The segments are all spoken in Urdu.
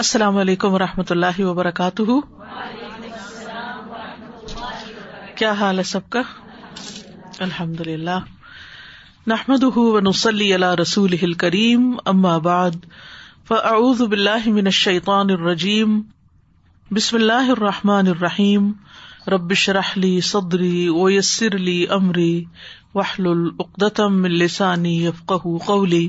السلام علیکم و رحمۃ اللہ وبرکاتہ۔ کیا حال ہے سب کا؟ الحمد للہ نحمد ونسلی علی رسول کریم اما بعد، فاعوذ باللہ من الشیطان الرجیم۔ بسم اللہ الرحمٰن الرحیم۔ ربش رحلی صدری ویسر لی امری۔ وحل العقدم السانی یفقہ قولی۔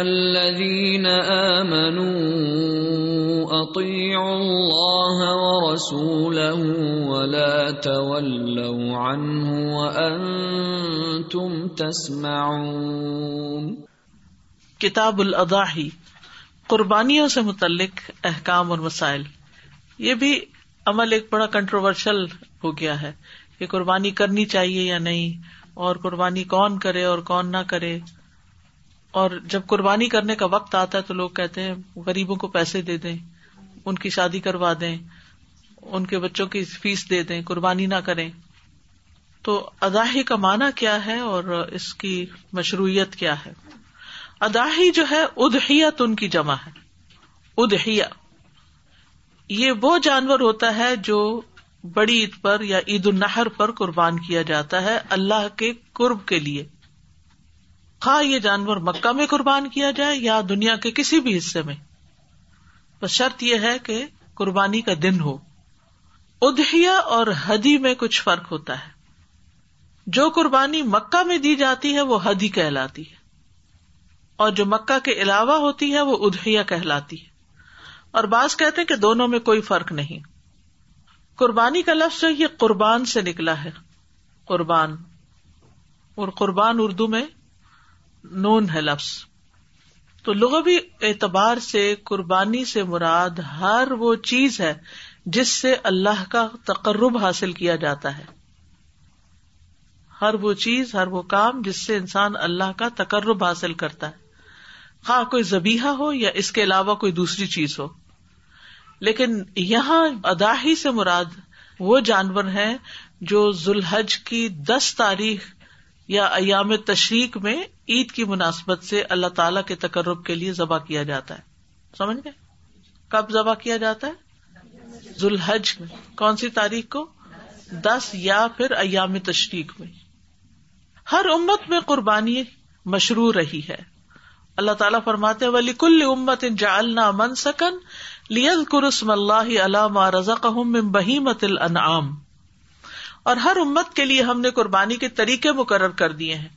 الذين آمنوا أطيعوا الله ورسوله ولا تولوا عنه وأنتم تسمعون کتاب الاضاحی، قربانیوں سے متعلق احکام اور مسائل۔ یہ بھی عمل ایک بڑا کنٹروورشل ہو گیا ہے کہ قربانی کرنی چاہیے یا نہیں۔ اور قربانی کون کرے اور کون نہ کرے۔ اور جب قربانی کرنے کا وقت آتا ہے تو لوگ کہتے ہیں، غریبوں کو پیسے دے دیں، ان کی شادی کروا دیں، ان کے بچوں کی فیس دے دیں، قربانی نہ کریں۔ تو اداہی کا معنی کیا ہے اور اس کی مشروعیت کیا ہے؟ اداہی جو ہے ادہیت ان کی جمع ہے۔ ادہیا یہ وہ جانور ہوتا ہے جو بڑی عید پر یا عید النحر پر قربان کیا جاتا ہے اللہ کے قرب کے لیے۔ خواہ یہ جانور مکہ میں قربان کیا جائے یا دنیا کے کسی بھی حصے میں۔ بس شرط یہ ہے کہ قربانی کا دن ہو۔ ادہیا اور ہدی میں کچھ فرق ہوتا ہے۔ جو قربانی مکہ میں دی جاتی ہے وہ ہدی کہلاتی ہے۔ اور جو مکہ کے علاوہ ہوتی ہے وہ ادہیا کہلاتی ہے۔ اور بعض کہتے کہ دونوں میں کوئی فرق نہیں۔ قربانی کا لفظ جو یہ قربان سے نکلا ہے۔ قربان۔ اور قربان اردو میں نون ہے لفظ۔ تو لغوی اعتبار سے قربانی سے مراد ہر وہ چیز ہے جس سے اللہ کا تقرب حاصل کیا جاتا ہے۔ ہر وہ چیز، ہر وہ کام جس سے انسان اللہ کا تقرب حاصل کرتا ہے۔ خواہ کوئی زبیحا ہو یا اس کے علاوہ کوئی دوسری چیز ہو۔ لیکن یہاں اداہی سے مراد وہ جانور ہیں جو ذوالحج کی دس تاریخ یا ایام تشریق میں عید کی مناسبت سے اللہ تعالی کے تقرب کے لیے ذبح کیا جاتا ہے۔ سمجھ گئے؟ کب ذبح کیا جاتا ہے؟ ذوالحج میں۔ کون سی تاریخ کو؟ دس یا پھر ایام تشریق میں۔ ہر امت میں قربانی مشروع رہی ہے۔ اللہ تعالیٰ فرماتے ولی کل امت جالنا من سکن لیل قرسم اللہ علام رضا بہیمت الانعام اور ہر امت کے لیے ہم نے قربانی کے طریقے مقرر کر دیے ہیں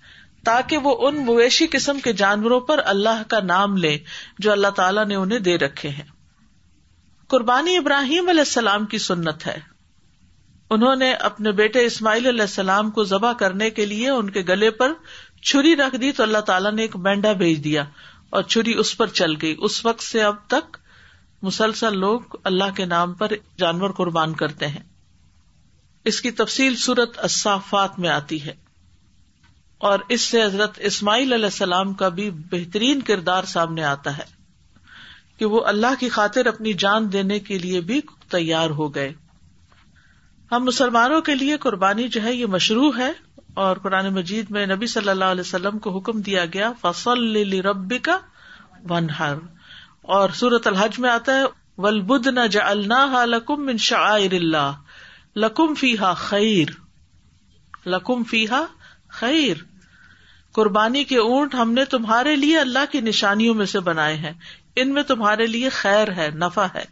تاکہ وہ ان مویشی قسم کے جانوروں پر اللہ کا نام لے جو اللہ تعالیٰ نے انہیں دے رکھے ہیں۔ قربانی ابراہیم علیہ السلام کی سنت ہے۔ انہوں نے اپنے بیٹے اسماعیل علیہ السلام کو ذبح کرنے کے لیے ان کے گلے پر چھری رکھ دی تو اللہ تعالیٰ نے ایک مینڈا بھیج دیا اور چھری اس پر چل گئی۔ اس وقت سے اب تک مسلسل لوگ اللہ کے نام پر جانور قربان کرتے ہیں۔ اس کی تفصیل صورت اصافات میں آتی ہے۔ اور اس سے حضرت اسماعیل علیہ السلام کا بھی بہترین کردار سامنے آتا ہے کہ وہ اللہ کی خاطر اپنی جان دینے کے لیے بھی تیار ہو گئے۔ ہم مسلمانوں کے لیے قربانی جو ہے یہ مشروع ہے اور قرآن مجید میں نبی صلی اللہ علیہ وسلم کو حکم دیا گیا، فصل ربی کا ونہر اور سورت الحج میں آتا ہے ولبد نہ جا لکم من شعائر اللہ لکم فی ہا خیر لکم فی ہا خیر قربانی کے اونٹ ہم نے تمہارے لیے اللہ کی نشانیوں میں سے بنائے ہیں، ان میں تمہارے لیے خیر ہے، نفع ہے۔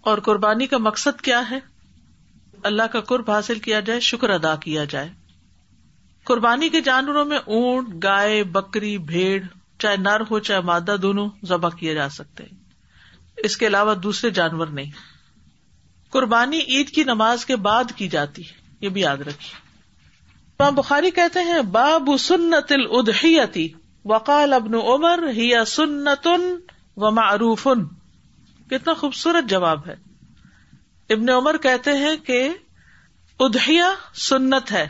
اور قربانی کا مقصد کیا ہے؟ اللہ کا قرب حاصل کیا جائے، شکر ادا کیا جائے۔ قربانی کے جانوروں میں اونٹ، گائے، بکری، بھیڑ چاہے نر ہو چاہے مادہ، دونوں ذبح کیے جا سکتے اس کے علاوہ دوسرے جانور نہیں۔ قربانی عید کی نماز کے بعد کی جاتی ہے، یہ بھی یاد رکھیے۔ بخاری کہتے ہیں، باب سنت الدحیتی وقال ابن عمر، ہی سنتن و معروف۔ کتنا خوبصورت جواب ہے۔ ابن عمر کہتے ہیں کہ ادہیا سنت ہے۔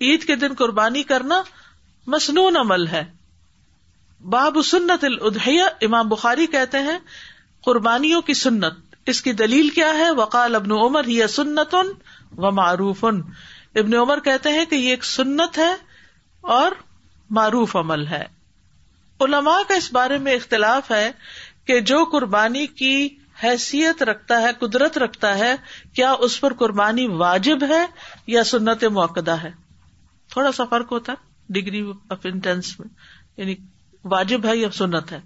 عید کے دن قربانی کرنا مصنون عمل ہے۔ باب سنت الدحیہ امام بخاری کہتے ہیں، قربانیوں کی سنت، اس کی دلیل کیا ہے؟ وقال ابن عمر یہ سنت و معروف ابن عمر کہتے ہیں کہ یہ ایک سنت ہے اور معروف عمل ہے۔ علماء کا اس بارے میں اختلاف ہے کہ جو قربانی کی حیثیت رکھتا ہے، قدرت رکھتا ہے، کیا اس پر قربانی واجب ہے یا سنت موقع ہے؟ تھوڑا سا فرق ہوتا ہے، ڈگری آف انٹینس میں یعنی واجب ہے یا سنت ہے؟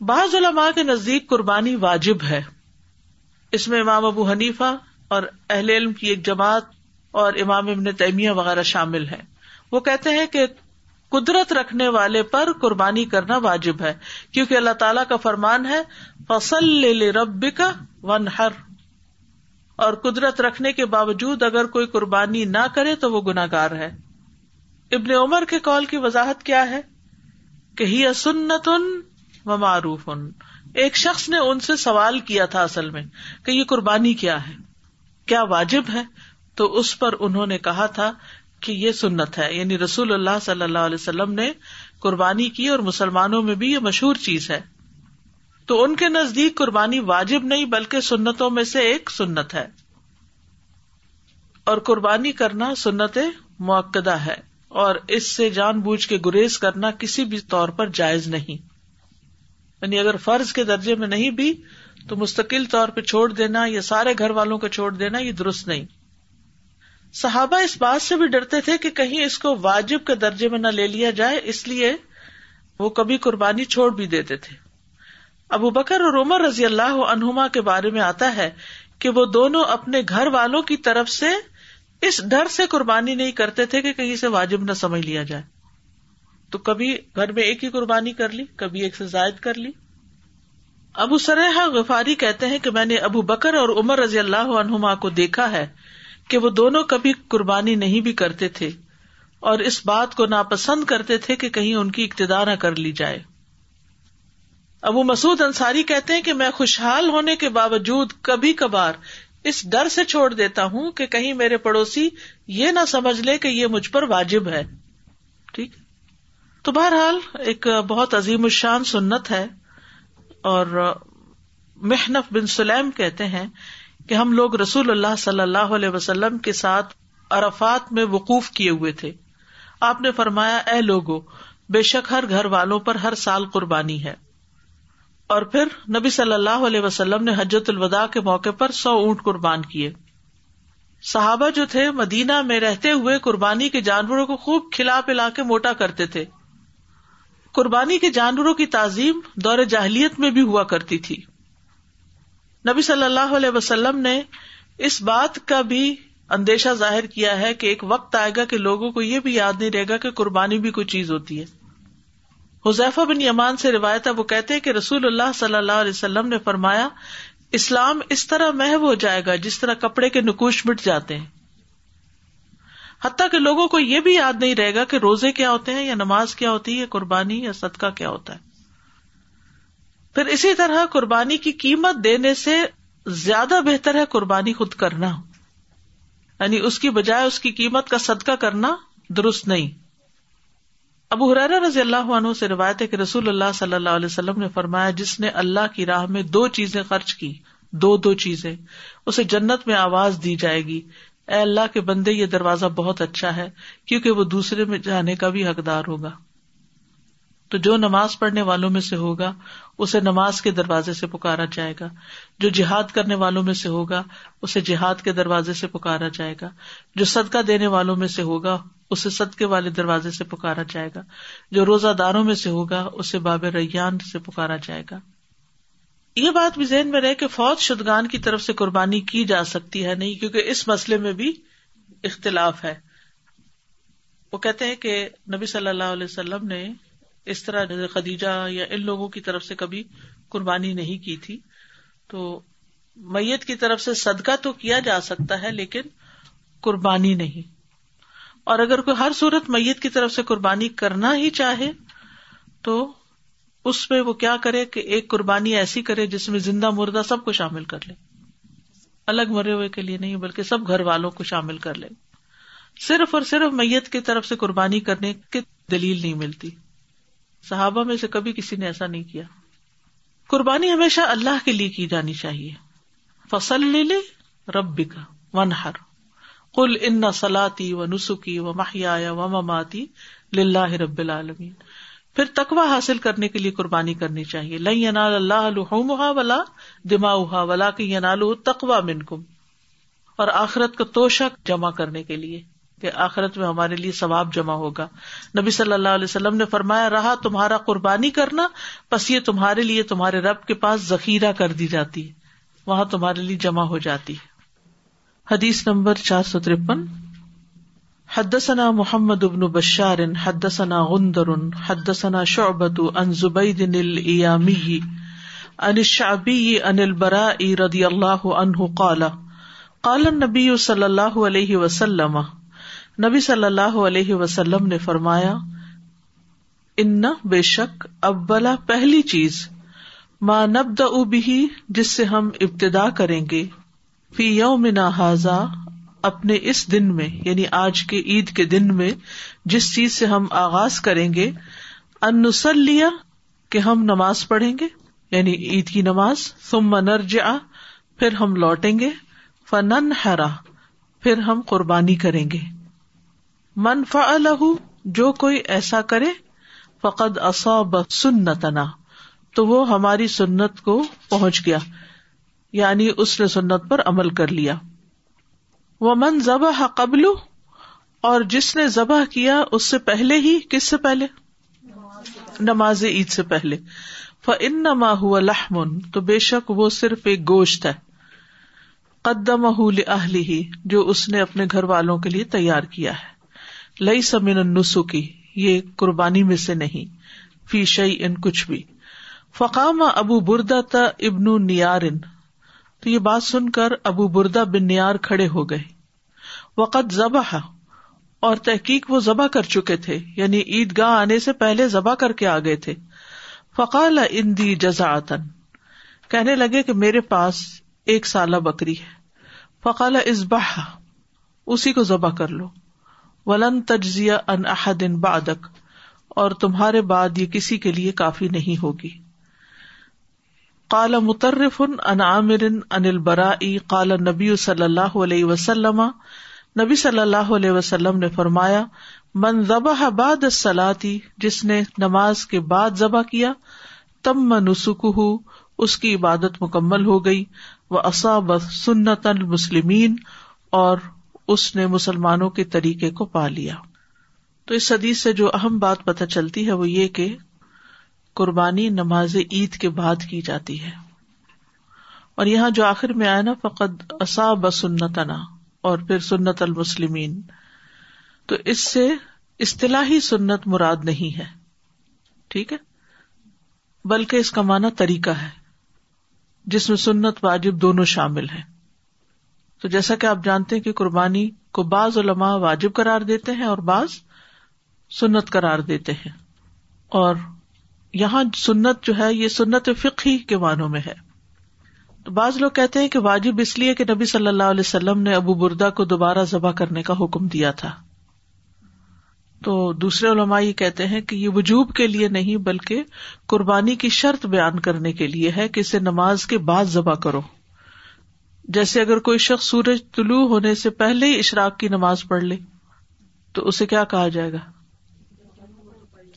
بعض علماء کے نزدیک قربانی واجب ہے۔ اس میں امام ابو حنیفہ اور اہل علم کی ایک جماعت اور امام ابن تیمیہ وغیرہ شامل ہے وہ کہتے ہیں کہ قدرت رکھنے والے پر قربانی کرنا واجب ہے، کیونکہ اللہ تعالی کا فرمان ہے، فصل رب کا ون ہر اور قدرت رکھنے کے باوجود اگر کوئی قربانی نہ کرے تو وہ گناگار ہے۔ ابن عمر کے کال کی وضاحت کیا ہے؟ کہ ہی سنت و معروف ان ایک شخص نے ان سے سوال کیا تھا اصل میں کہ یہ قربانی کیا ہے؟ کیا واجب ہے؟ تو اس پر انہوں نے کہا تھا کہ یہ سنت ہے۔ یعنی رسول اللہ صلی اللہ علیہ وسلم نے قربانی کی اور مسلمانوں میں بھی یہ مشہور چیز ہے۔ تو ان کے نزدیک قربانی واجب نہیں، بلکہ سنتوں میں سے ایک سنت ہے۔ اور قربانی کرنا سنت موقع ہے۔ اور اس سے جان بوجھ کے گریز کرنا کسی بھی طور پر جائز نہیں۔ یعنی اگر فرض کے درجے میں نہیں بھی، تو مستقل طور پہ چھوڑ دینا یا سارے گھر والوں کو چھوڑ دینا یہ درست نہیں۔ صحابہ اس بات سے بھی ڈرتے تھے کہ کہیں اس کو واجب کے درجے میں نہ لے لیا جائے، اس لیے وہ کبھی قربانی چھوڑ بھی دیتے تھے۔ ابو بکر اور عمر رضی اللہ عنہما کے بارے میں آتا ہے کہ وہ دونوں اپنے گھر والوں کی طرف سے اس ڈر سے قربانی نہیں کرتے تھے کہ کہیں سے واجب نہ سمجھ لیا جائے۔ تو کبھی گھر میں ایک ہی قربانی کر لی، کبھی ایک سے زائد کر لی۔ ابو سرحا غفاری کہتے ہیں کہ میں نے ابو بکر اور عمر رضی اللہ عنہما کو دیکھا ہے کہ وہ دونوں کبھی قربانی نہیں بھی کرتے تھے اور اس بات کو ناپسند کرتے تھے کہ کہیں ان کی ابتدا نہ کر لی جائے۔ ابو مسعود انصاری کہتے ہیں کہ میں خوشحال ہونے کے باوجود کبھی کبھار اس ڈر سے چھوڑ دیتا ہوں کہ کہیں میرے پڑوسی یہ نہ سمجھ لے کہ یہ مجھ پر واجب ہے۔ ٹھیک۔ تو بہرحال ایک بہت عظیم الشان سنت ہے اور محنف بن سلیم کہتے ہیں کہ ہم لوگ رسول اللہ صلی اللہ علیہ وسلم کے ساتھ ارفات میں وقوف کیے ہوئے تھے۔ آپ نے فرمایا، اے لوگو، بے شک ہر گھر والوں پر ہر سال قربانی ہے۔ اور پھر نبی صلی اللہ علیہ وسلم نے حجت الوداع کے موقع پر سو اونٹ قربان کیے۔ صحابہ جو تھے مدینہ میں رہتے ہوئے قربانی کے جانوروں کو خوب کھلا پلا کے موٹا کرتے تھے۔ قربانی کے جانوروں کی تعظیم دور جاہلیت میں بھی ہوا کرتی تھی۔ نبی صلی اللہ علیہ وسلم نے اس بات کا بھی اندیشہ ظاہر کیا ہے کہ ایک وقت آئے گا کہ لوگوں کو یہ بھی یاد نہیں رہے گا کہ قربانی بھی کوئی چیز ہوتی ہے۔ حذیفہ بن یمان سے روایت ہے، وہ کہتے کہ رسول اللہ صلی اللہ علیہ وسلم نے فرمایا، اسلام اس طرح محو ہو جائے گا جس طرح کپڑے کے نکوش مٹ جاتے ہیں۔ حتیٰ کہ لوگوں کو یہ بھی یاد نہیں رہے گا کہ روزے کیا ہوتے ہیں یا نماز کیا ہوتی ہے قربانی یا صدقہ کیا ہوتا ہے۔ پھر اسی طرح قربانی کی قیمت دینے سے زیادہ بہتر ہے قربانی خود کرنا۔ یعنی اس کی بجائے اس کی قیمت کا صدقہ کرنا درست نہیں۔ ابو حرار رضی اللہ عنہ سے روایت ہے کہ رسول اللہ صلی اللہ علیہ وسلم نے فرمایا، جس نے اللہ کی راہ میں دو چیزیں خرچ کی، دو دو چیزیں، اسے جنت میں آواز دی جائے گی۔ اے اللہ کے بندے، یہ دروازہ بہت اچھا ہے، کیونکہ وہ دوسرے میں جانے کا بھی حقدار ہوگا۔ تو جو نماز پڑھنے والوں میں سے ہوگا اسے نماز کے دروازے سے پکارا جائے گا۔ جو جہاد کرنے والوں میں سے ہوگا، اسے جہاد کے دروازے سے پکارا جائے گا۔ جو صدقہ دینے والوں میں سے ہوگا، اسے صدقے والے دروازے سے پکارا جائے گا۔ جو روزہ داروں میں سے ہوگا، اسے باب ریان سے پکارا جائے گا۔ یہ بات بھی ذہن میں رہے کہ فوج شدگان کی طرف سے قربانی کی جا سکتی ہے نہیں، کیونکہ اس مسئلے میں بھی اختلاف ہے۔ وہ کہتے ہیں کہ نبی صلی اللہ علیہ وسلم نے اس طرح خدیجہ یا ان لوگوں کی طرف سے کبھی قربانی نہیں کی تھی۔ تو میت کی طرف سے صدقہ تو کیا جا سکتا ہے لیکن قربانی نہیں۔ اور اگر کوئی ہر صورت میت کی طرف سے قربانی کرنا ہی چاہے تو اس میں وہ کیا کرے کہ ایک قربانی ایسی کرے جس میں زندہ مردہ سب کو شامل کر لے۔ الگ مرے ہوئے کے لیے نہیں بلکہ سب گھر والوں کو شامل کر لے۔ صرف اور صرف میت کی طرف سے قربانی کرنے کی دلیل نہیں ملتی۔ صحابہ میں سے کبھی کسی نے ایسا نہیں کیا۔ قربانی ہمیشہ اللہ کے لیے کی جانی چاہیے۔ فصل لے لے رب کا ون ہر کل ان سلاتی و نسخی و ماہیا و مماتی لاہ رب العالمین۔ پھر تقوا حاصل کرنے کے لیے قربانی کرنی چاہیے۔ لئی انال اللہ ولا دماؤ ولا کی ینال تقوا من کم اور آخرت کا توشک جمع کرنے کے لیے۔ کہ آخرت میں ہمارے لیے ثواب جمع ہوگا۔ نبی صلی اللہ علیہ وسلم نے فرمایا، رہا تمہارا قربانی کرنا بس یہ تمہارے لیے، تمہارے رب کے پاس ذخیرہ کر دی جاتی ہے۔ وہاں تمہارے لیے جمع ہو جاتی ہے۔ حدیث نمبر چار سو ترپن۔ حدثنا محمد ابن بشار، حدثنا غندر، حدثنا شعبت ان زبید الیامی ان الشعبی ان البراء رضی اللہ عنہ قال قال النبی صلی اللہ علیہ وسلم نبی صلی اللہ علیہ وسلم نے فرمایا ان بے شک ابلا پہلی چیز ماں نبد بھی جس سے ہم ابتدا کریں گے، فی یوم حاضا اپنے اس دن میں یعنی آج کے عید کے دن میں، جس چیز سے ہم آغاز کریں گے انسلیا کہ ہم نماز پڑھیں گے یعنی عید کی نماز، ثم نرجع، پھر ہم لوٹیں گے فنن ہرا پھر ہم قربانی کریں گے۔ من فعلہ جو کوئی ایسا کرے، فقد اصاب سنتنا، تو وہ ہماری سنت کو پہنچ گیا یعنی اس نے سنت پر عمل کر لیا۔ وہ من ذبح قبل اور جس نے ذبح کیا اس سے پہلے ہی، کس سے پہلے؟ نماز عید سے پہلے۔ فن نما ہوا لحمن تو بے شک وہ صرف ایک گوشت ہے۔ قدم اہلی ہی جو اس نے اپنے گھر والوں کے لیے تیار کیا ہے۔ لئی سمن نسو کی یہ قربانی میں سے نہیں، فی شعی ان کچھ بھی۔ فقام ابو بردا تا ابن نیارن تو یہ بات سن کر ابو بردا بن نیار کھڑے ہو گئے۔ وقت ذبح، اور تحقیق وہ ذبح کر چکے تھے یعنی عید گاہ آنے سے پہلے ذبح کر کے آ گئے تھے۔ فقال اندی جزاطن کہنے لگے کہ میرے پاس ایک سالہ بکری ہے۔ فقال ازبہ اسی کو ذبح کر لو۔ ولن تجزیہ ان احدن بادک اور تمہارے بعد یہ کسی کے لیے کافی نہیں ہوگی۔ کالا مترف ان عامر ان البرا کالا نبی صلی اللہ علیہ وسلم۔ نبی صلی اللہ علیہ وسلم نے فرمایا، من ذبح بعد سلاتی جس نے نماز کے بعد ذبح کیا، تم نسک اس کی عبادت مکمل ہو گئی۔ وہ اصاب سنت المسلمین اور اس نے مسلمانوں کے طریقے کو پا لیا۔ تو اس حدیث سے جو اہم بات پتہ چلتی ہے وہ یہ کہ قربانی نماز عید کے بعد کی جاتی ہے۔ اور یہاں جو آخر میں آیا نا فقط اصاب سنتنا، اور پھر سنت المسلمین۔ تو اس سے اصطلاحی سنت مراد نہیں ہے۔ ٹھیک ہے؟ بلکہ اس کا معنی طریقہ ہے، جس میں سنت واجب دونوں شامل ہے تو جیسا کہ آپ جانتے ہیں کہ قربانی کو بعض علماء واجب قرار دیتے ہیں اور بعض سنت قرار دیتے ہیں۔ اور یہاں سنت جو ہے یہ سنت فقہی کے معنوں میں ہے۔ تو بعض لوگ کہتے ہیں کہ واجب اس لیے کہ نبی صلی اللہ علیہ وسلم نے ابو بردا کو دوبارہ ذبح کرنے کا حکم دیا تھا۔ تو دوسرے علماء یہ کہتے ہیں کہ یہ وجوب کے لیے نہیں بلکہ قربانی کی شرط بیان کرنے کے لیے ہے کہ اسے نماز کے بعد ذبح کرو۔ جیسے اگر کوئی شخص سورج طلوع ہونے سے پہلے ہی اشراق کی نماز پڑھ لے، تو اسے کیا کہا جائے گا؟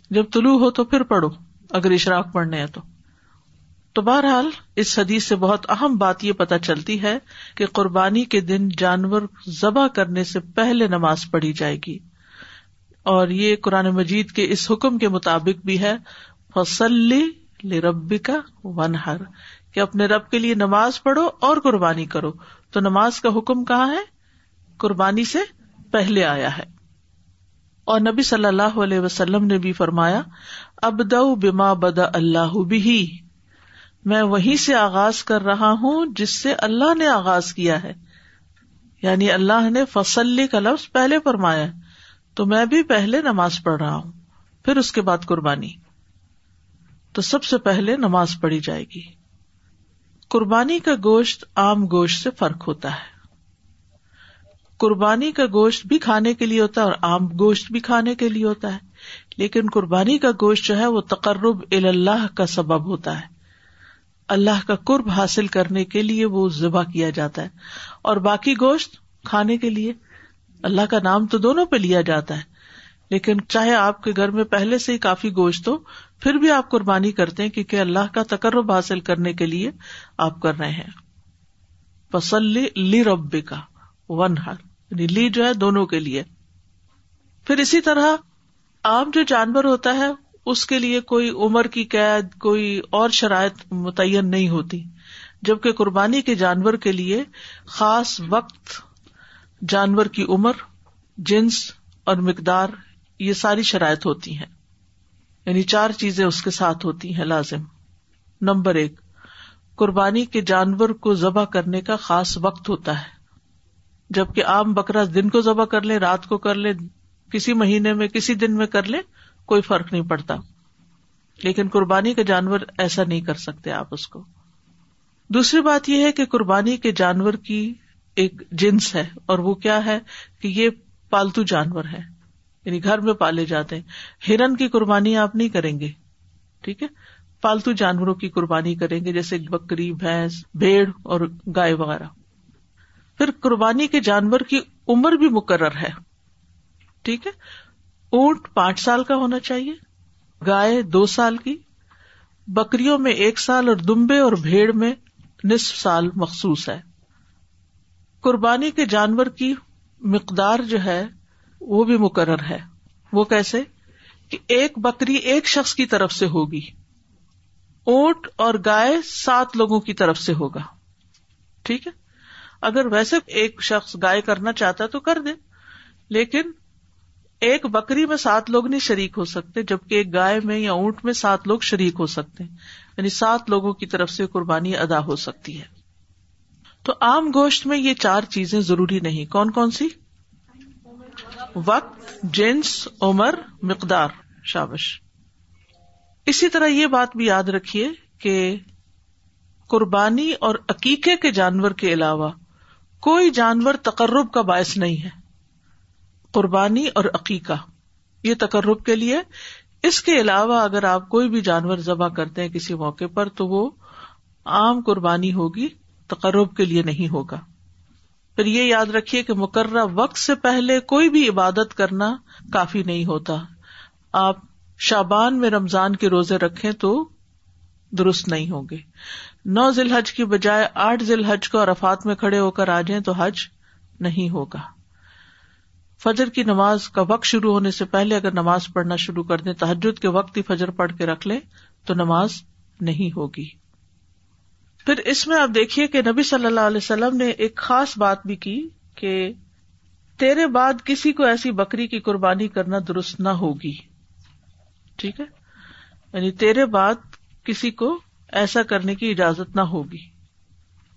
جب طلوع ہو تو پھر پڑھو، اگر اشراق پڑھنے ہیں تو۔ تو بہرحال، اس حدیث سے بہت اہم بات یہ پتا چلتی ہے کہ قربانی کے دن جانور ذبح کرنے سے پہلے نماز پڑھی جائے گی۔ اور یہ قرآن مجید کے اس حکم کے مطابق بھی ہے فصلی ربی کا ون ہر کہ اپنے رب کے لیے نماز پڑھو اور قربانی کرو۔ تو نماز کا حکم کہاں ہے؟ قربانی سے پہلے آیا ہے۔ اور نبی صلی اللہ علیہ وسلم نے بھی فرمایا اب بما بدا اللہ بھی میں وہیں سے آغاز کر رہا ہوں جس سے اللہ نے آغاز کیا ہے۔ یعنی اللہ نے فصلی کا لفظ پہلے فرمایا تو میں بھی پہلے نماز پڑھ رہا ہوں، پھر اس کے بعد قربانی۔ تو سب سے پہلے نماز پڑھی جائے گی۔ قربانی کا گوشت عام گوشت سے فرق ہوتا ہے۔ قربانی کا گوشت بھی کھانے کے لیے ہوتا ہے اور عام گوشت بھی کھانے کے لیے ہوتا ہے۔ لیکن قربانی کا گوشت جو ہے وہ تقرب اللہ کا سبب ہوتا ہے۔ اللہ کا قرب حاصل کرنے کے لیے وہ ذبح کیا جاتا ہے۔ اور باقی گوشت کھانے کے لیے اللہ کا نام تو دونوں پہ لیا جاتا ہے۔ لیکن چاہے آپ کے گھر میں پہلے سے ہی کافی گوشت ہو پھر بھی آپ قربانی کرتے ہیں کیونکہ اللہ کا تقرب حاصل کرنے کے لیے آپ کر رہے ہیں۔ پسلی لی رب کا ون ہر یعنی لی جو ہے دونوں کے لیے۔ پھر اسی طرح عام جو جانور ہوتا ہے، اس کے لیے کوئی عمر کی قید، کوئی اور شرائط متعین نہیں ہوتی۔ جبکہ قربانی کے جانور کے لیے خاص وقت، جانور کی عمر، جنس اور مقدار، یہ ساری شرائط ہوتی ہیں۔ یعنی چار چیزیں اس کے ساتھ ہوتی ہیں لازم۔ نمبر ایک، قربانی کے جانور کو ذبح کرنے کا خاص وقت ہوتا ہے۔ جبکہ عام بکرا دن کو ذبح کر لے، رات کو کر لے، کسی مہینے میں، کسی دن میں کر لے، کوئی فرق نہیں پڑتا۔ لیکن قربانی کا جانور ایسا نہیں کر سکتے آپ اس کو۔ دوسری بات یہ ہے کہ قربانی کے جانور کی ایک جنس ہے اور وہ کیا ہے کہ یہ پالتو جانور ہے۔ یعنی گھر میں پالے جاتے ہیں۔ ہرن کی قربانی آپ نہیں کریں گے، ٹھیک ہے؟ پالتو جانوروں کی قربانی کریں گے، جیسے بکری، بھینس بھیڑ اور گائے وغیرہ۔ پھر قربانی کے جانور کی عمر بھی مقرر ہے، ٹھیک ہے؟ اونٹ پانچ سال کا ہونا چاہیے، گائے دو سال کی، بکریوں میں ایک سال اور دمبے اور بھیڑ میں نصف سال مخصوص ہے۔ قربانی کے جانور کی مقدار جو ہے وہ بھی مقرر ہے۔ وہ کیسے؟ کہ ایک بکری ایک شخص کی طرف سے ہوگی۔ اونٹ اور گائے سات لوگوں کی طرف سے ہوگا۔ ٹھیک ہے؟ اگر ویسے ایک شخص گائے کرنا چاہتا تو کر دے۔ لیکن ایک بکری میں سات لوگ نہیں شریک ہو سکتے، جبکہ ایک گائے میں یا اونٹ میں سات لوگ شریک ہو سکتے۔ ہیں یعنی سات لوگوں کی طرف سے قربانی ادا ہو سکتی ہے۔ تو عام گوشت میں یہ چار چیزیں ضروری نہیں۔ کون کون سی؟ وقت، جنس، عمر، مقدار، شابش۔ اسی طرح یہ بات بھی یاد رکھیے کہ قربانی اور عقیقے کے جانور کے علاوہ کوئی جانور تقرب کا باعث نہیں ہے۔ قربانی اور عقیقہ، یہ تقرب کے لیے۔ اس کے علاوہ اگر آپ کوئی بھی جانور ذبح کرتے ہیں کسی موقع پر تو وہ عام قربانی ہوگی، تقرب کے لیے نہیں ہوگا۔ پھر یہ یاد رکھیے کہ مقررہ وقت سے پہلے کوئی بھی عبادت کرنا کافی نہیں ہوتا۔ آپ شابان میں رمضان کے روزے رکھیں تو درست نہیں ہوں گے۔ نو ذیل حج کی بجائے آٹھ ذیل حج کو ارفات میں کھڑے ہو کر آ جائیں تو حج نہیں ہوگا۔ فجر کی نماز کا وقت شروع ہونے سے پہلے اگر نماز پڑھنا شروع کر دیں تحجد کے وقت ہی فجر پڑھ کے رکھ لیں، تو نماز نہیں ہوگی۔ پھر اس میں آپ دیکھیے کہ نبی صلی اللہ علیہ وسلم نے ایک خاص بات بھی کی کہ تیرے بعد کسی کو ایسی بکری کی قربانی کرنا درست نہ ہوگی۔ ٹھیک ہے؟ یعنی تیرے بعد کسی کو ایسا کرنے کی اجازت نہ ہوگی۔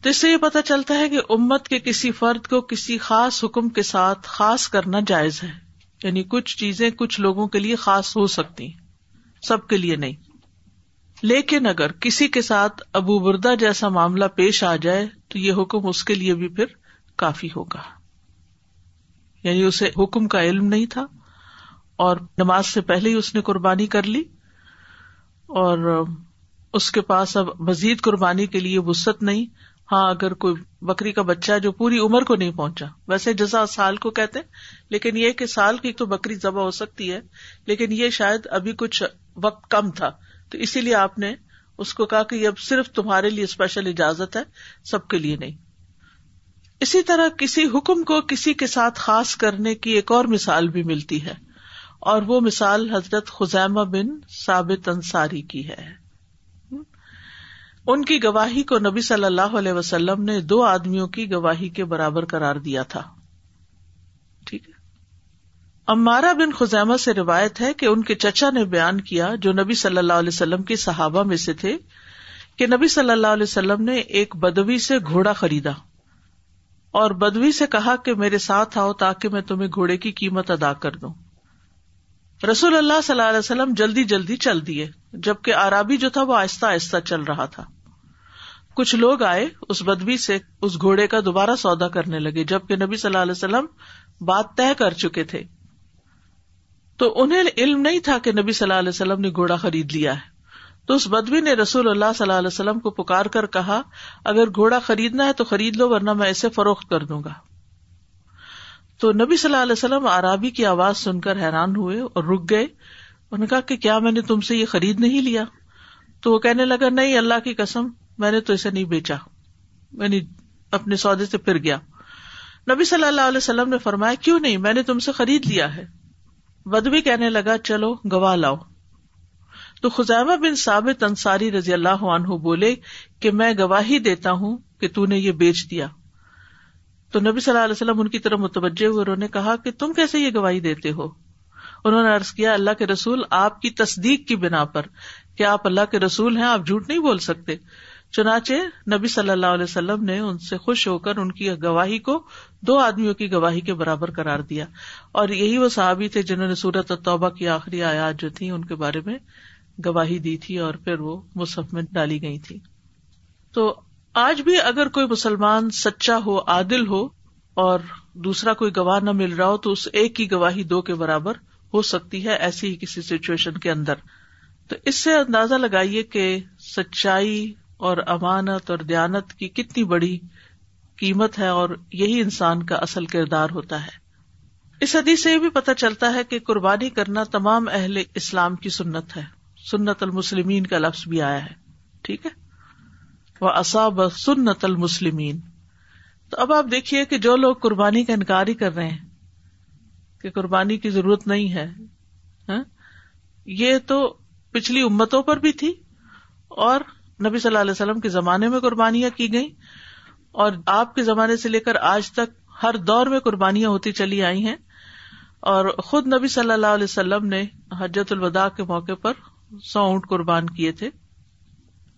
تو اس سے یہ پتا چلتا ہے کہ امت کے کسی فرد کو کسی خاص حکم کے ساتھ خاص کرنا جائز ہے۔ یعنی کچھ چیزیں کچھ لوگوں کے لیے خاص ہو سکتی سب کے لیے نہیں۔ لیکن اگر کسی کے ساتھ ابو بردا جیسا معاملہ پیش آ جائے تو یہ حکم اس کے لیے بھی پھر کافی ہوگا۔ یعنی اسے حکم کا علم نہیں تھا اور نماز سے پہلے ہی اس نے قربانی کر لی اور اس کے پاس اب مزید قربانی کے لیے وسط نہیں۔ ہاں اگر کوئی بکری کا بچہ جو پوری عمر کو نہیں پہنچا، ویسے جزا سال کو کہتے لیکن یہ کہ سال کی تو بکری ذبح ہو سکتی ہے، لیکن یہ شاید ابھی کچھ وقت کم تھا۔ تو اسی لیے آپ نے اس کو کہا کہ یہ اب صرف تمہارے لیے اسپیشل اجازت ہے، سب کے لیے نہیں۔ اسی طرح کسی حکم کو کسی کے ساتھ خاص کرنے کی ایک اور مثال بھی ملتی ہے، اور وہ مثال حضرت خزیمہ بن ثابت انصاری کی ہے۔ ان کی گواہی کو نبی صلی اللہ علیہ وسلم نے دو آدمیوں کی گواہی کے برابر قرار دیا تھا۔ امارا بن خزیمہ سے روایت ہے کہ ان کے چچا نے بیان کیا جو نبی صلی اللہ علیہ وسلم کی صحابہ میں سے تھے کہ نبی صلی اللہ علیہ وسلم نے ایک بدوی سے گھوڑا خریدا اور بدوی سے کہا کہ میرے ساتھ آؤ تاکہ میں تمہیں گھوڑے کی قیمت ادا کر دوں۔ رسول اللہ صلی اللہ علیہ وسلم جلدی جلدی چل دیے، جبکہ آرابی جو تھا وہ آہستہ آہستہ چل رہا تھا۔ کچھ لوگ آئے اس بدبی سے اس گھوڑے کا دوبارہ سودا کرنے لگے، جبکہ نبی صلی اللہ علیہ وسلم بات طے کر چکے تھے۔ تو انہیں علم نہیں تھا کہ نبی صلی اللہ علیہ وسلم نے گھوڑا خرید لیا ہے۔ تو اس بدوی نے رسول اللہ صلی اللہ علیہ وسلم کو پکار کر کہا، اگر گھوڑا خریدنا ہے تو خرید لو ورنہ میں اسے فروخت کر دوں گا۔ تو نبی صلی اللہ علیہ وسلم آرابی کی آواز سن کر حیران ہوئے اور رک گئے۔ انہوں نے کہا کہ کیا میں نے تم سے یہ خرید نہیں لیا؟ تو وہ کہنے لگا، نہیں، اللہ کی قسم، میں نے تو اسے نہیں بیچا۔ میں نے اپنے سودے سے پھر گیا۔ نبی صلی اللہ علیہ وسلم نے فرمایا، کیوں نہیں، میں نے تم سے خرید لیا ہے۔ بدوی کہنے لگا، چلو گواہ لاؤ۔ تو خزامہ بن ثابت انصاری رضی اللہ عنہ بولے کہ میں گواہی دیتا ہوں کہ تو نے یہ بیچ دیا۔ تو نبی صلی اللہ علیہ وسلم ان کی طرف متوجہ ہوئے، انہوں نے کہا کہ تم کیسے یہ گواہی دیتے ہو؟ انہوں نے عرض کیا، اللہ کے رسول آپ کی تصدیق کی بنا پر، کہ آپ اللہ کے رسول ہیں، آپ جھوٹ نہیں بول سکتے۔ چنانچہ نبی صلی اللہ علیہ وسلم نے ان سے خوش ہو کر ان کی گواہی کو دو آدمیوں کی گواہی کے برابر قرار دیا۔ اور یہی وہ صحابی تھے جنہوں نے سورت توبہ کی آخری آیات جو تھی ان کے بارے میں گواہی دی تھی اور پھر وہ مصحف میں ڈالی گئی تھی۔ تو آج بھی اگر کوئی مسلمان سچا ہو، عادل ہو اور دوسرا کوئی گواہ نہ مل رہا ہو، تو اس ایک کی گواہی دو کے برابر ہو سکتی ہے ایسی ہی کسی سچویشن کے اندر۔ تو اس سے اندازہ لگائیے کہ سچائی اور امانت اور دیانت کی کتنی بڑی قیمت ہے اور یہی انسان کا اصل کردار ہوتا ہے۔ اس حدیث سے یہ بھی پتہ چلتا ہے کہ قربانی کرنا تمام اہل اسلام کی سنت ہے۔ سنت المسلمین کا لفظ بھی آیا ہے۔ ٹھیک ہے؟ وہ اصاب سنت المسلمین۔ تو اب آپ دیکھیے کہ جو لوگ قربانی کا انکار ہی کر رہے ہیں کہ قربانی کی ضرورت نہیں ہے ہاں، یہ تو پچھلی امتوں پر بھی تھی اور نبی صلی اللہ علیہ وسلم کے زمانے میں قربانیاں کی گئی اور آپ کے زمانے سے لے کر آج تک ہر دور میں قربانیاں ہوتی چلی آئی ہیں اور خود نبی صلی اللہ علیہ وسلم نے حجت الوداع کے موقع پر سو اونٹ قربان کیے تھے۔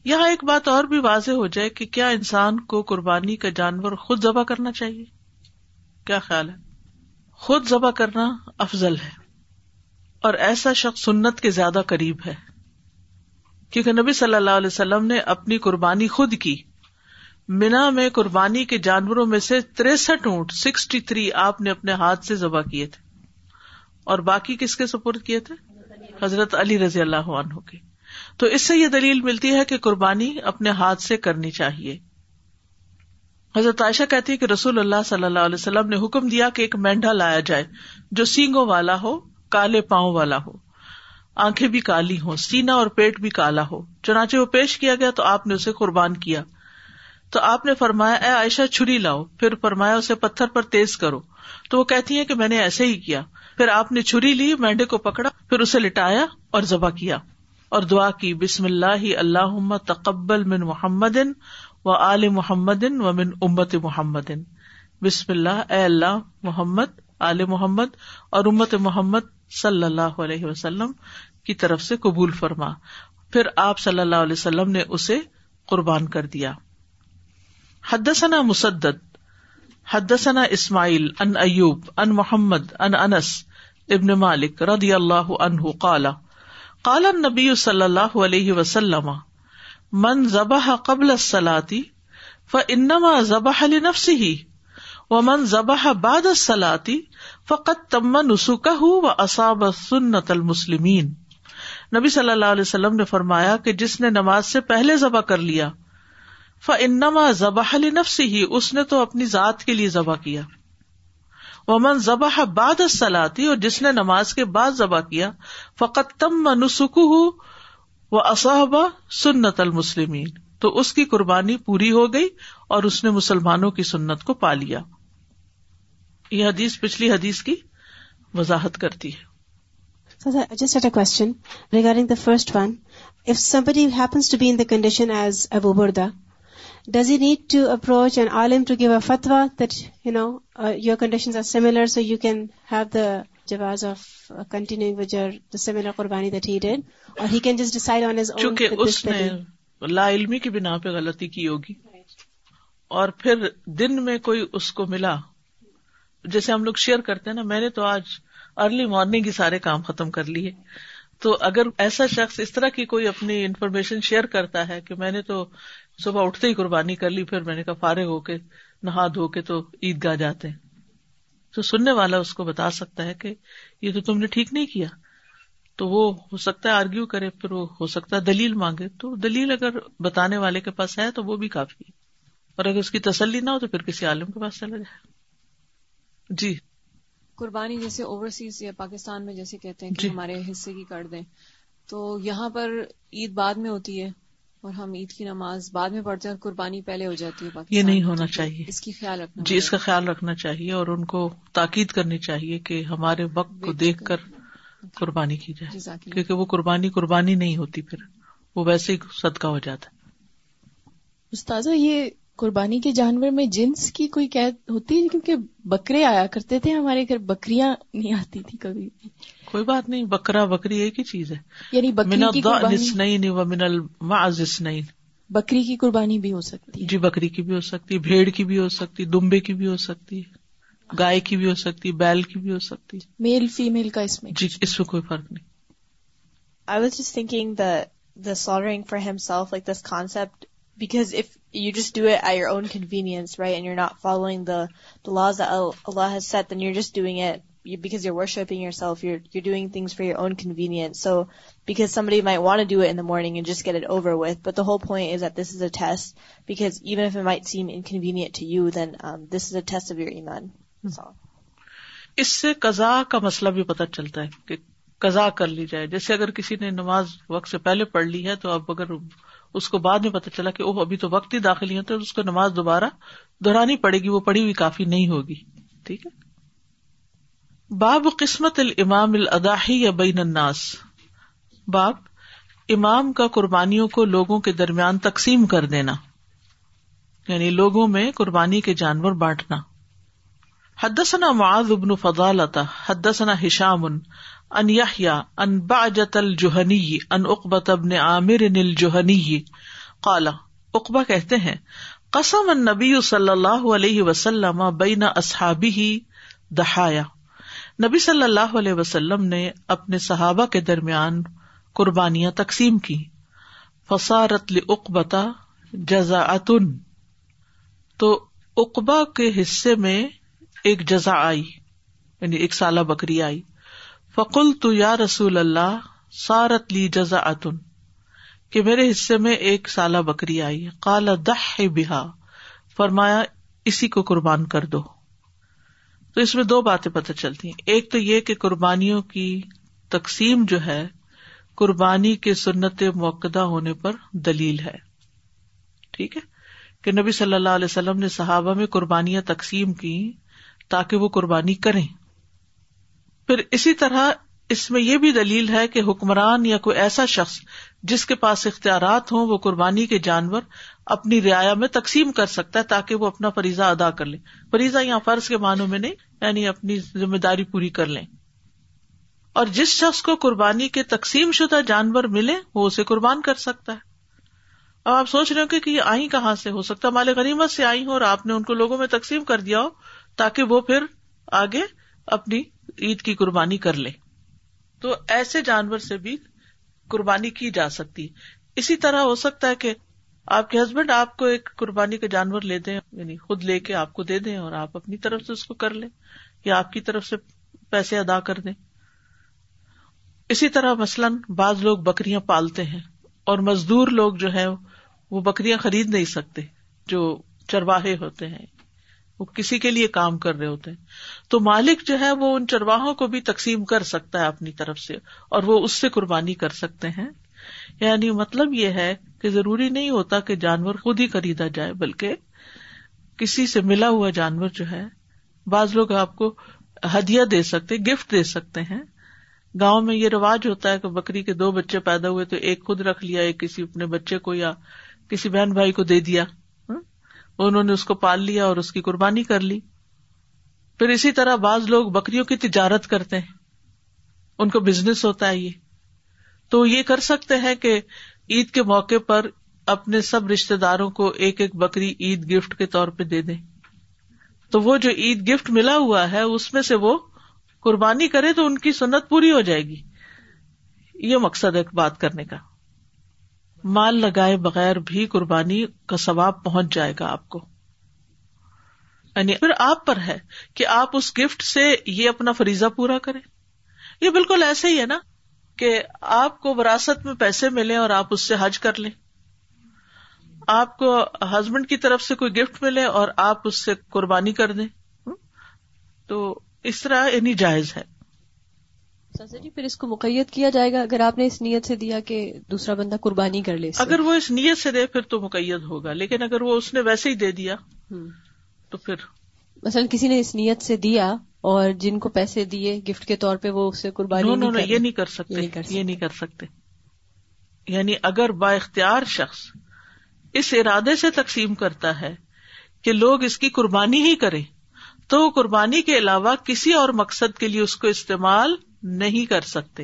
یہاں ایک بات اور بھی واضح ہو جائے کہ کیا انسان کو قربانی کا جانور خود ذبح کرنا چاہیے؟ کیا خیال ہے؟ خود ذبح کرنا افضل ہے اور ایسا شخص سنت کے زیادہ قریب ہے۔ کیونکہ نبی صلی اللہ علیہ وسلم نے اپنی قربانی خود کی۔ مینا میں قربانی کے جانوروں میں سے تریسٹھ اونٹ، سکسٹی تھری آپ نے اپنے ہاتھ سے ذبح کیے تھے۔ اور باقی کس کے سپورٹ کیے تھے؟ حضرت علی رضی اللہ عنہ کی تو اس سے یہ دلیل ملتی ہے کہ قربانی اپنے ہاتھ سے کرنی چاہیے۔ حضرت عائشہ کہتی ہے کہ رسول اللہ صلی اللہ علیہ وسلم نے حکم دیا کہ ایک مینڈا لایا جائے، جو سینگوں والا ہو، کالے پاؤں والا ہو۔ آنکھیں بھی کالی ہو سینا اور پیٹ بھی کالا ہو۔ چنانچہ وہ پیش کیا گیا تو آپ نے اسے قربان کیا۔ تو آپ نے فرمایا، اے عائشہ، چھری لاؤ۔ پھر فرمایا، اسے پتھر پر تیز کرو۔ تو وہ کہتی ہے کہ میں نے ایسے ہی کیا۔ پھر آپ نے چھری لی، مینڈے کو پکڑا، پھر اسے لٹایا اور ذبح کیا۔ اور دعا کی، بسم اللہ اللہ تقبل من محمد و آل محمد و من امت محمد۔ بسم اللہ، اے اللہ محمد آل محمد اور امت محمد صلی اللہ علیہ وسلم کی طرف سے قبول فرما۔ پھر آپ صلی اللہ علیہ وسلم نے اسے قربان کر دیا۔ حدثنا مسدد، حدثنا اسماعیل، ان ایوب، ان محمد، ان انس ابن مالک رضی اللہ عنہ قال قال النبی صلی اللہ علیہ وسلم، من ذبح قبل الصلاة فانما ذبح لنفسه ومن ذبح بعد الصلاة فقد تم نسكه واصاب سنت المسلمین نبی صلی اللہ علیہ وسلم نے فرمایا کہ جس نے نماز سے پہلے ذبح کر لیا فانما ذبح لنفسه، اس نے تو اپنی ذات کے لیے ذبح کیا۔ ومن ذبح بعد سلاتی اور جس نے نماز کے بعد ذبح کیا فقط تم نسک و اصحبہ سنت المسلمین تو اس کی قربانی پوری ہو گئی اور اس نے مسلمانوں کی سنت کو پا لیا۔ یہ حدیث پچھلی حدیث کی وضاحت کرتی ہے۔ Just at a question regarding the first one if somebody happens to be in the condition as Abu Burda does you need to approach and Alam to give a فتوا that you know your condition are similar so you can have the جواز of continuing with your the similar قربانی that he did or he can just decide on his own چونکہ اس نے لا علمی کی بنا پہ غلطی کی ہوگی۔ اور پھر دن میں کوئی اس کو ملا۔ جیسے ہم لوگ شیئر کرتے ہیں نا، میں نے تو آج ارلی مارننگ ہی سارے کام ختم کر لیے۔ تو اگر ایسا شخص اس طرح کی کوئی اپنی انفارمیشن شیئر کرتا ہے کہ میں نے تو صبح اٹھتے ہی قربانی کر لی، پھر میں نے کہا فارغ ہو کے، نہا دھو کے تو عید گاہ جاتے ہیں۔ تو سننے والا اس کو بتا سکتا ہے کہ یہ تو تم نے ٹھیک نہیں کیا۔ تو وہ ہو سکتا ہے آرگیو کرے، پھر وہ ہو سکتا ہے دلیل مانگے۔ تو دلیل اگر بتانے والے کے پاس ہے تو وہ بھی کافی ہے۔ اور اگر اس کی تسلی نہ ہو تو پھر کسی عالم کے پاس چلا جائے۔ جی۔ قربانی جیسے اوورسیز یا پاکستان میں جیسے کہتے ہیں کہ جی۔ ہمارے حصے کی کر دیں۔ تو یہاں پر عید بعد میں ہوتی ہے اور ہم عید کی نماز بعد میں پڑھتے ہیں اور قربانی پہلے ہو جاتی ہے پاکستان یہ نہیں۔ ہونا چاہیے۔ اس کی خیال رکھنا جی اس کا خیال رکھنا چاہیے اور ان کو تاکید کرنی چاہیے کہ ہمارے وقت کو دیکھ۔ کر قربانی کی جائے۔ کیونکہ وہ قربانی قربانی نہیں ہوتی پھر۔ وہ ویسے ہی صدقہ ہو جاتا ہے۔ استاذہ یہ قربانی کے جانور میں جنس کی کوئی قید ہوتی ہے؟ کیونکہ بکرے آیا کرتے تھے ہمارے گھر بکریاں نہیں آتی تھی کبھی۔ بھی کوئی بات نہیں بکرا بکری ایک ہی چیز ہے۔ یعنی بکری بکری کی قربانی بھی ہو سکتی ہے۔ جی بکری کی بھی ہو سکتی بھیڑ کی بھی ہو سکتی دمبے کی بھی ہو سکتی گائے کی بھی ہو سکتی بیل کی بھی ہو سکتی میل فیمیل کا اس میں۔ جی اس میں کوئی فرق نہیں۔ I was just thinking the the slaughtering for himself, like this concept, because if you just do it at your own convenience, right, and you're not following the the laws that Allah has set, then you're just doing it because you're worshiping yourself. You're you're doing things for your own convenience. So because somebody might want to do it in the morning and just get it over with, but the whole point is that this is a test. Because even if it might seem inconvenient to you, then um, this is a test of your iman. That's اس سے قضاء کا مسئلہ بھی پتہ چلتا ہے کہ قضاء کر لی جائے جیسے اگر کسی نے نماز وقت سے پہلے پڑھ لی ہے تو اب اگر اس کو بعد میں پتہ چلا کہ اوہ، ابھی تو وقت ہی داخل ہی ہے، تو اس کو نماز دوبارہ دہرانی پڑے گی، وہ پڑھی ہوئی کافی نہیں ہوگی۔ ٹھیک ہے؟ باب قسمت الامام الاداحی یا بین الناس۔ باب، امام کا قربانیوں کو لوگوں کے درمیان تقسیم کر دینا۔ یعنی لوگوں میں قربانی کے جانور بانٹنا۔ حدثنا معاذ بن فضالة حدثنا هشام ان يحيى ان بعجة الجهني ان عقبة بن عامر الجهني قال، عقبہ کہتے ہیں، قسم النبی صلی اللہ علیہ وسلم بین اصحابہ دحایا۔ نبی صلی اللہ علیہ وسلم نے اپنے صحابہ کے درمیان قربانیاں تقسیم کی۔ فصارت لعقبتا جزاعتن تو عقبہ کے حصے میں ایک جزا آئی یعنی ایک سالہ بکری آئی۔ فقل تو یا رسول اللہ سارت لی جزا اتن کہ میرے حصے میں ایک سالہ بکری آئی۔ کالا دہ بہا فرمایا، اسی کو قربان کر دو۔ تو اس میں دو باتیں پتہ چلتی ہیں۔ ایک تو یہ کہ قربانیوں کی تقسیم جو ہے، قربانی کے سنت موقع ہونے پر دلیل ہے۔ ٹھیک ہے؟ کہ نبی صلی اللہ علیہ وسلم نے صحابہ میں قربانیاں تقسیم کی تاکہ وہ قربانی کریں۔ پھر اسی طرح اس میں یہ بھی دلیل ہے کہ حکمران یا کوئی ایسا شخص جس کے پاس اختیارات ہوں، وہ قربانی کے جانور اپنی رعایا میں تقسیم کر سکتا ہے تاکہ وہ اپنا فریضہ ادا کر لے۔ فریضہ یا فرض کے معنوں میں نہیں یعنی اپنی ذمہ داری پوری کر لیں۔ اور جس شخص کو قربانی کے تقسیم شدہ جانور ملے، وہ اسے قربان کر سکتا ہے۔ اب آپ سوچ رہے ہو کہ یہ آئی کہاں سے؟ ہو سکتا ہے مال غنیمت سے آئی ہو اور آپ نے ان کو لوگوں میں تقسیم کر دیا ہو تاکہ وہ پھر آگے اپنی عید کی قربانی کر لے تو ایسے جانور سے بھی قربانی کی جا سکتی۔ اسی طرح ہو سکتا ہے کہ آپ کے ہسبینڈ آپ کو ایک قربانی کا جانور لے دیں یعنی خود لے کے آپ کو دے دیں اور آپ اپنی طرف سے اس کو کر لیں یا آپ کی طرف سے پیسے ادا کر دیں۔ اسی طرح مثلاً بعض لوگ بکریاں پالتے ہیں اور مزدور لوگ جو ہے وہ بکریاں خرید نہیں سکتے جو چرواہے ہوتے ہیں۔ وہ کسی کے لیے کام کر رہے ہوتے ہیں۔ تو مالک جو ہے وہ ان چرواہوں کو بھی تقسیم کر سکتا ہے اپنی طرف سے اور وہ اس سے قربانی کر سکتے ہیں۔ یعنی مطلب یہ ہے کہ ضروری نہیں ہوتا کہ جانور خود ہی خریدا جائے، بلکہ کسی سے ملا ہوا جانور جو ہے، بعض لوگ آپ کو ہدیہ دے سکتے، گفٹ دے سکتے ہیں۔ گاؤں میں یہ رواج ہوتا ہے کہ بکری کے دو بچے پیدا ہوئے تو ایک خود رکھ لیا، ایک کسی اپنے بچے کو یا کسی بہن بھائی کو دے دیا۔ انہوں نے اس کو پال لیا اور اس کی قربانی کر لی۔ پھر اسی طرح بعض لوگ بکریوں کی تجارت کرتے ہیں۔ ان کو بزنس ہوتا ہے یہ۔ تو یہ کر سکتے ہیں کہ عید کے موقع پر اپنے سب رشتے داروں کو ایک ایک بکری عید گفٹ کے طور پہ دے دیں۔ تو وہ جو عید گفٹ ملا ہوا ہے، اس میں سے وہ قربانی کرے تو ان کی سنت پوری ہو جائے گی۔ یہ مقصد ہے بات کرنے کا۔ مال لگائے بغیر بھی قربانی کا ثواب پہنچ جائے گا آپ کو۔ یعنی پھر آپ پر ہے کہ آپ اس گفٹ سے یہ اپنا فریضہ پورا کریں۔ یہ بالکل ایسے ہی ہے نا کہ آپ کو وراثت میں پیسے ملے اور آپ اس سے حج کر لیں۔ آپ کو ہسبینڈ کی طرف سے کوئی گفٹ ملے اور آپ اس سے قربانی کر دیں۔ تو اس طرح یعنی جائز ہے۔ جی پھر اس کو مقید کیا جائے گا؟ اگر آپ نے اس نیت سے دیا کہ دوسرا بندہ قربانی کر لے اگر وہ اس نیت سے دے پھر تو مقید ہوگا۔ لیکن اگر وہ اس نے ویسے ہی دے دیا تو پھر۔ مثلاً کسی نے اس نیت سے دیا اور جن کو پیسے دیے گفٹ کے طور پہ وہ اس سے قربانی نہیں یہ نہیں کر سکتے یہ نہیں کر سکتے۔ یعنی اگر با اختیار شخص اس ارادے سے تقسیم کرتا ہے کہ لوگ اس کی قربانی ہی کرے تو قربانی کے علاوہ کسی اور مقصد کے لیے اس کو استعمال نہیں کر سکتے۔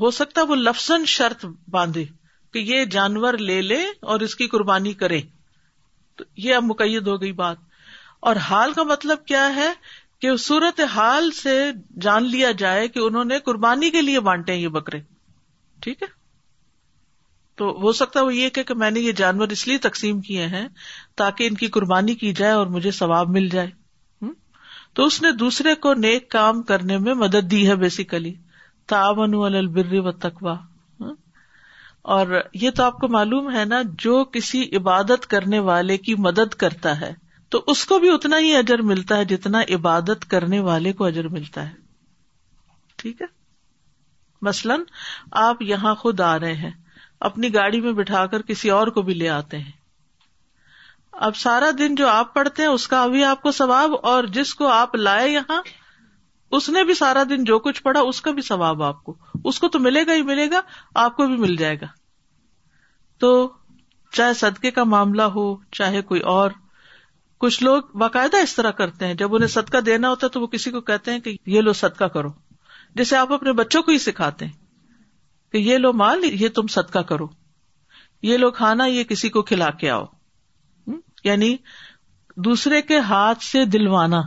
ہو سکتا وہ لفظ شرط باندھے کہ یہ جانور لے لے اور اس کی قربانی کرے۔ تو یہ اب مقید ہو گئی بات۔ اور حال کا مطلب کیا ہے کہ صورت حال سے جان لیا جائے کہ انہوں نے قربانی کے لیے بانٹے یہ بکرے۔ ٹھیک ہے؟ تو ہو سکتا ہے وہ یہ کہ میں نے یہ جانور اس لیے تقسیم کیے ہیں تاکہ ان کی قربانی کی جائے اور مجھے ثواب مل جائے۔ تو اس نے دوسرے کو نیک کام کرنے میں مدد دی ہے بیسیکلی تعاون البر و تقوا ہاں؟ اور یہ تو آپ کو معلوم ہے نا، جو کسی عبادت کرنے والے کی مدد کرتا ہے، تو اس کو بھی اتنا ہی اجر ملتا ہے جتنا عبادت کرنے والے کو اجر ملتا ہے۔ ٹھیک ہے؟ مثلاً آپ یہاں خود آ رہے ہیں، اپنی گاڑی میں بٹھا کر کسی اور کو بھی لے آتے ہیں۔ اب سارا دن جو آپ پڑھتے ہیں، اس کا ابھی آپ کو ثواب، اور جس کو آپ لائے یہاں، اس نے بھی سارا دن جو کچھ پڑھا، اس کا بھی ثواب آپ کو۔ اس کو تو ملے گا ہی ملے گا، آپ کو بھی مل جائے گا۔ تو چاہے صدقے کا معاملہ ہو، چاہے کوئی اور، کچھ لوگ باقاعدہ اس طرح کرتے ہیں۔ جب انہیں صدقہ دینا ہوتا ہے تو وہ کسی کو کہتے ہیں کہ یہ لو صدقہ کرو۔ جیسے آپ اپنے بچوں کو ہی سکھاتے ہیں کہ یہ لو مال، یہ تم صدقہ کرو۔ یہ لو کھانا، یہ کسی کو کھلا کے آؤ۔ یعنی دوسرے کے ہاتھ سے دلوانا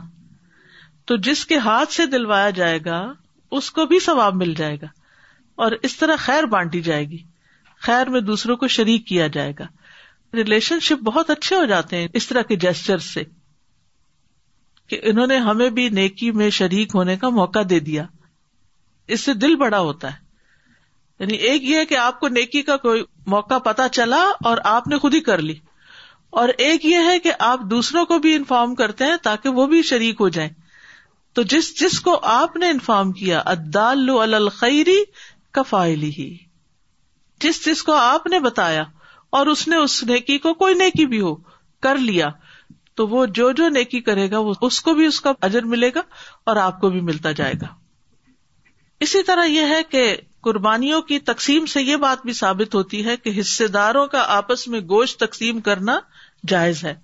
تو جس کے ہاتھ سے دلوایا جائے گا، اس کو بھی ثواب مل جائے گا اور اس طرح خیر بانٹی جائے گی۔ خیر میں دوسروں کو شریک کیا جائے گا۔ ریلیشن شپ بہت اچھے ہو جاتے ہیں اس طرح کے جیسچر سے کہ انہوں نے ہمیں بھی نیکی میں شریک ہونے کا موقع دے دیا۔ اس سے دل بڑا ہوتا ہے۔ یعنی ایک یہ ہے کہ آپ کو نیکی کا کوئی موقع پتا چلا اور آپ نے خود ہی کر لی۔ اور ایک یہ ہے کہ آپ دوسروں کو بھی انفارم کرتے ہیں تاکہ وہ بھی شریک ہو جائیں۔ تو جس جس کو آپ نے انفارم کیا ادال الخری کفائلی ہی جس جس کو آپ نے بتایا اور اس نے اس نیکی کو، کوئی نیکی بھی ہو، کر لیا، تو وہ جو جو نیکی کرے گا، وہ اس کو بھی اس کا اجر ملے گا اور آپ کو بھی ملتا جائے گا۔ اسی طرح یہ ہے کہ قربانیوں کی تقسیم سے یہ بات بھی ثابت ہوتی ہے کہ حصے داروں کا آپس میں گوشت تقسیم کرنا جائز ہے۔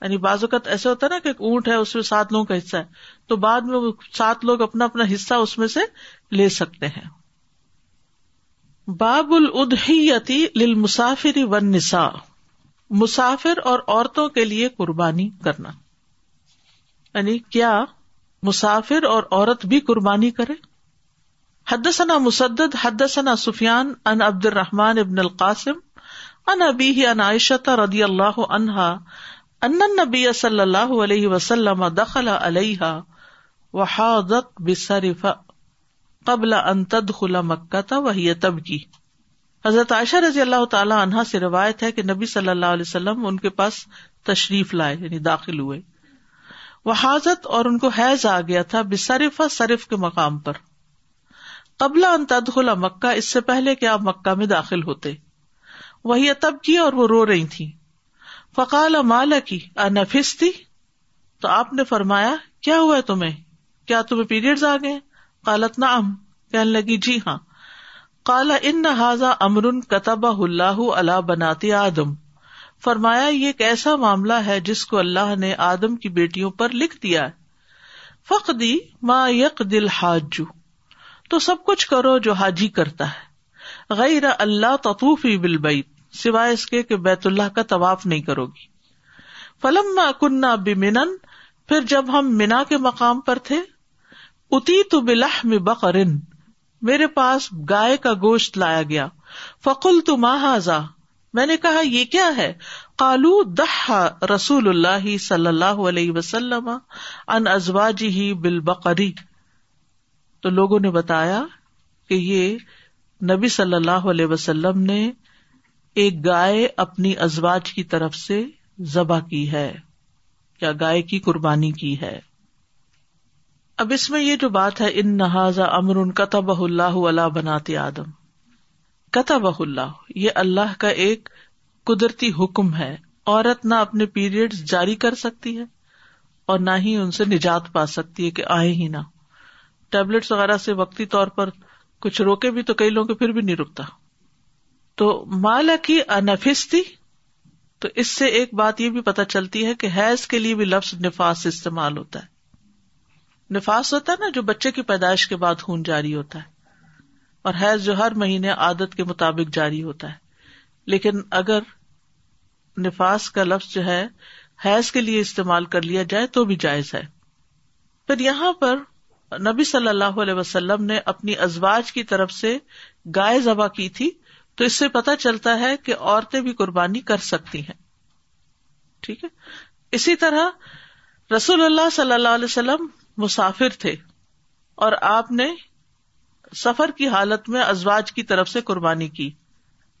یعنی بعض اوقات ایسے ہوتا ہے نا کہ ایک اونٹ ہے، اس میں سات لوگوں کا حصہ ہے۔ تو بعد میں وہ سات لوگ اپنا اپنا حصہ اس میں سے لے سکتے ہیں۔ باب الدحیتی للمسافر ون نسا مسافر اور عورتوں کے لیے قربانی کرنا۔ یعنی کیا مسافر اور عورت بھی قربانی کرے؟ حدثنا مسدد، حدثنا سفیان ان عبد الرحمان ابن القاسم ان ابی ان عائشہ رضی اللہ عنہا ان النبی صلی اللہ علیہ وسلم دخل علیہا وحاضت بسرف قبل ان تدخل مکہ وہی تبکی۔ حضرت عائشہ رضی اللہ تعالی عنہا سے روایت ہے کہ نبی صلی اللہ علیہ وسلم ان کے پاس تشریف لائے یعنی داخل ہوئے۔ وہ حاضت اور ان کو حیض آ گیا تھا بصرف صرف کے مقام پر۔ قبل ان تدخل مکہ، اس سے پہلے کہ آپ مکہ میں داخل ہوتے۔ وہی تب کی اور وہ رو رہی تھی فقال مالا کی انفس تھی تو آپ نے فرمایا، کیا ہوا تمہیں؟ کیا تمہیں پیریڈ آ گئے؟ کالت نام کہنے لگی جی ہاں۔ کالا ان نہ امر کتب اللہ اللہ بناتی آدم۔ فرمایا، یہ ایک ایسا معاملہ ہے جس کو اللہ نے آدم کی بیٹیوں پر لکھ دیا ہے۔ فق دی ما یک دل حاجو تو سب کچھ کرو جو حاجی کرتا ہے۔ غیر اللہ تطوفی بالبیت۔ سوائے اس کے کہ بیت اللہ کا طواف نہیں کرو گی۔ فلم کنہ بمنن، پھر جب ہم مینا کے مقام پر تھے اتی تو بلح میں بقرن، میرے پاس گائے کا گوشت لایا گیا۔ فقل تو ماہذا میں نے کہا، یہ کیا ہے؟ کالو دہا رسول اللہ صلی اللہ علیہ وسلم ان ازواجی ہی بال بقری تو لوگوں نے بتایا کہ یہ نبی صلی اللہ علیہ وسلم نے ایک گائے اپنی ازواج کی طرف سے ذبح کی ہے، یا گائے کی قربانی کی ہے۔ اب اس میں یہ جو بات ہے، ان نہذا امر ان کتب اللہ اللہ بناتے آدم۔ کتب اللہ، یہ اللہ کا ایک قدرتی حکم ہے۔ عورت نہ اپنے پیریڈ جاری کر سکتی ہے، اور نہ ہی ان سے نجات پا سکتی ہے کہ آئے ہی نہ۔ ٹیبلٹس وغیرہ سے وقتی طور پر کچھ روکے بھی تو کئی لوگوں کے پھر بھی نہیں رکتا۔ تو مالا کی انفس تھی تو اس سے ایک بات یہ بھی پتا چلتی ہے کہ حیض کے لیے بھی لفظ نفاس استعمال ہوتا ہے۔ نفاس ہوتا ہے نا جو بچے کی پیدائش کے بعد خون جاری ہوتا ہے۔ اور حیض جو ہر مہینے عادت کے مطابق جاری ہوتا ہے۔ لیکن اگر نفاس کا لفظ جو ہے حیض کے لیے استعمال کر لیا جائے تو بھی جائز ہے۔ پھر یہاں پر نبی صلی اللہ علیہ وسلم نے اپنی ازواج کی طرف سے گائے ذبح کی تھی۔ تو اس سے پتا چلتا ہے کہ عورتیں بھی قربانی کر سکتی ہیں۔ ٹھیک ہے؟ اسی طرح رسول اللہ صلی اللہ علیہ وسلم مسافر تھے اور آپ نے سفر کی حالت میں ازواج کی طرف سے قربانی کی۔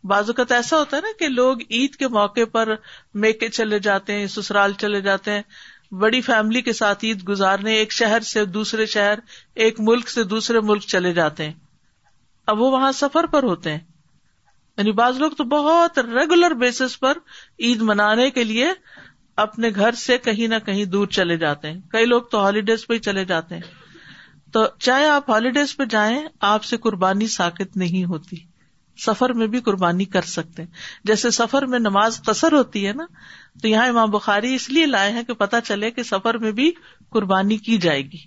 بعض اوقات ایسا ہوتا ہے نا کہ لوگ عید کے موقع پر میکے چلے جاتے ہیں، سسرال چلے جاتے ہیں۔ بڑی فیملی کے ساتھ عید گزارنے، ایک شہر سے دوسرے شہر، ایک ملک سے دوسرے ملک چلے جاتے ہیں۔ اب وہ وہاں سفر پر ہوتے ہیں۔ یعنی بعض لوگ تو بہت ریگولر بیسس پر عید منانے کے لیے اپنے گھر سے کہیں نہ کہیں دور چلے جاتے ہیں۔ کئی لوگ تو ہالیڈیز پہ ہی چلے جاتے ہیں۔ تو چاہے آپ ہالیڈیز پہ جائیں، آپ سے قربانی ساکت نہیں ہوتی۔ سفر میں بھی قربانی کر سکتے ہیں۔ جیسے سفر میں نماز قصر ہوتی ہے نا، تو یہاں امام بخاری اس لیے لائے ہیں کہ پتا چلے کہ سفر میں بھی قربانی کی جائے گی۔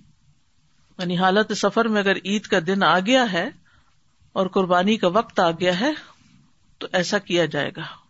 یعنی حالت سفر میں اگر عید کا دن آ گیا ہے اور قربانی کا وقت آ گیا ہے تو ایسا کیا جائے گا۔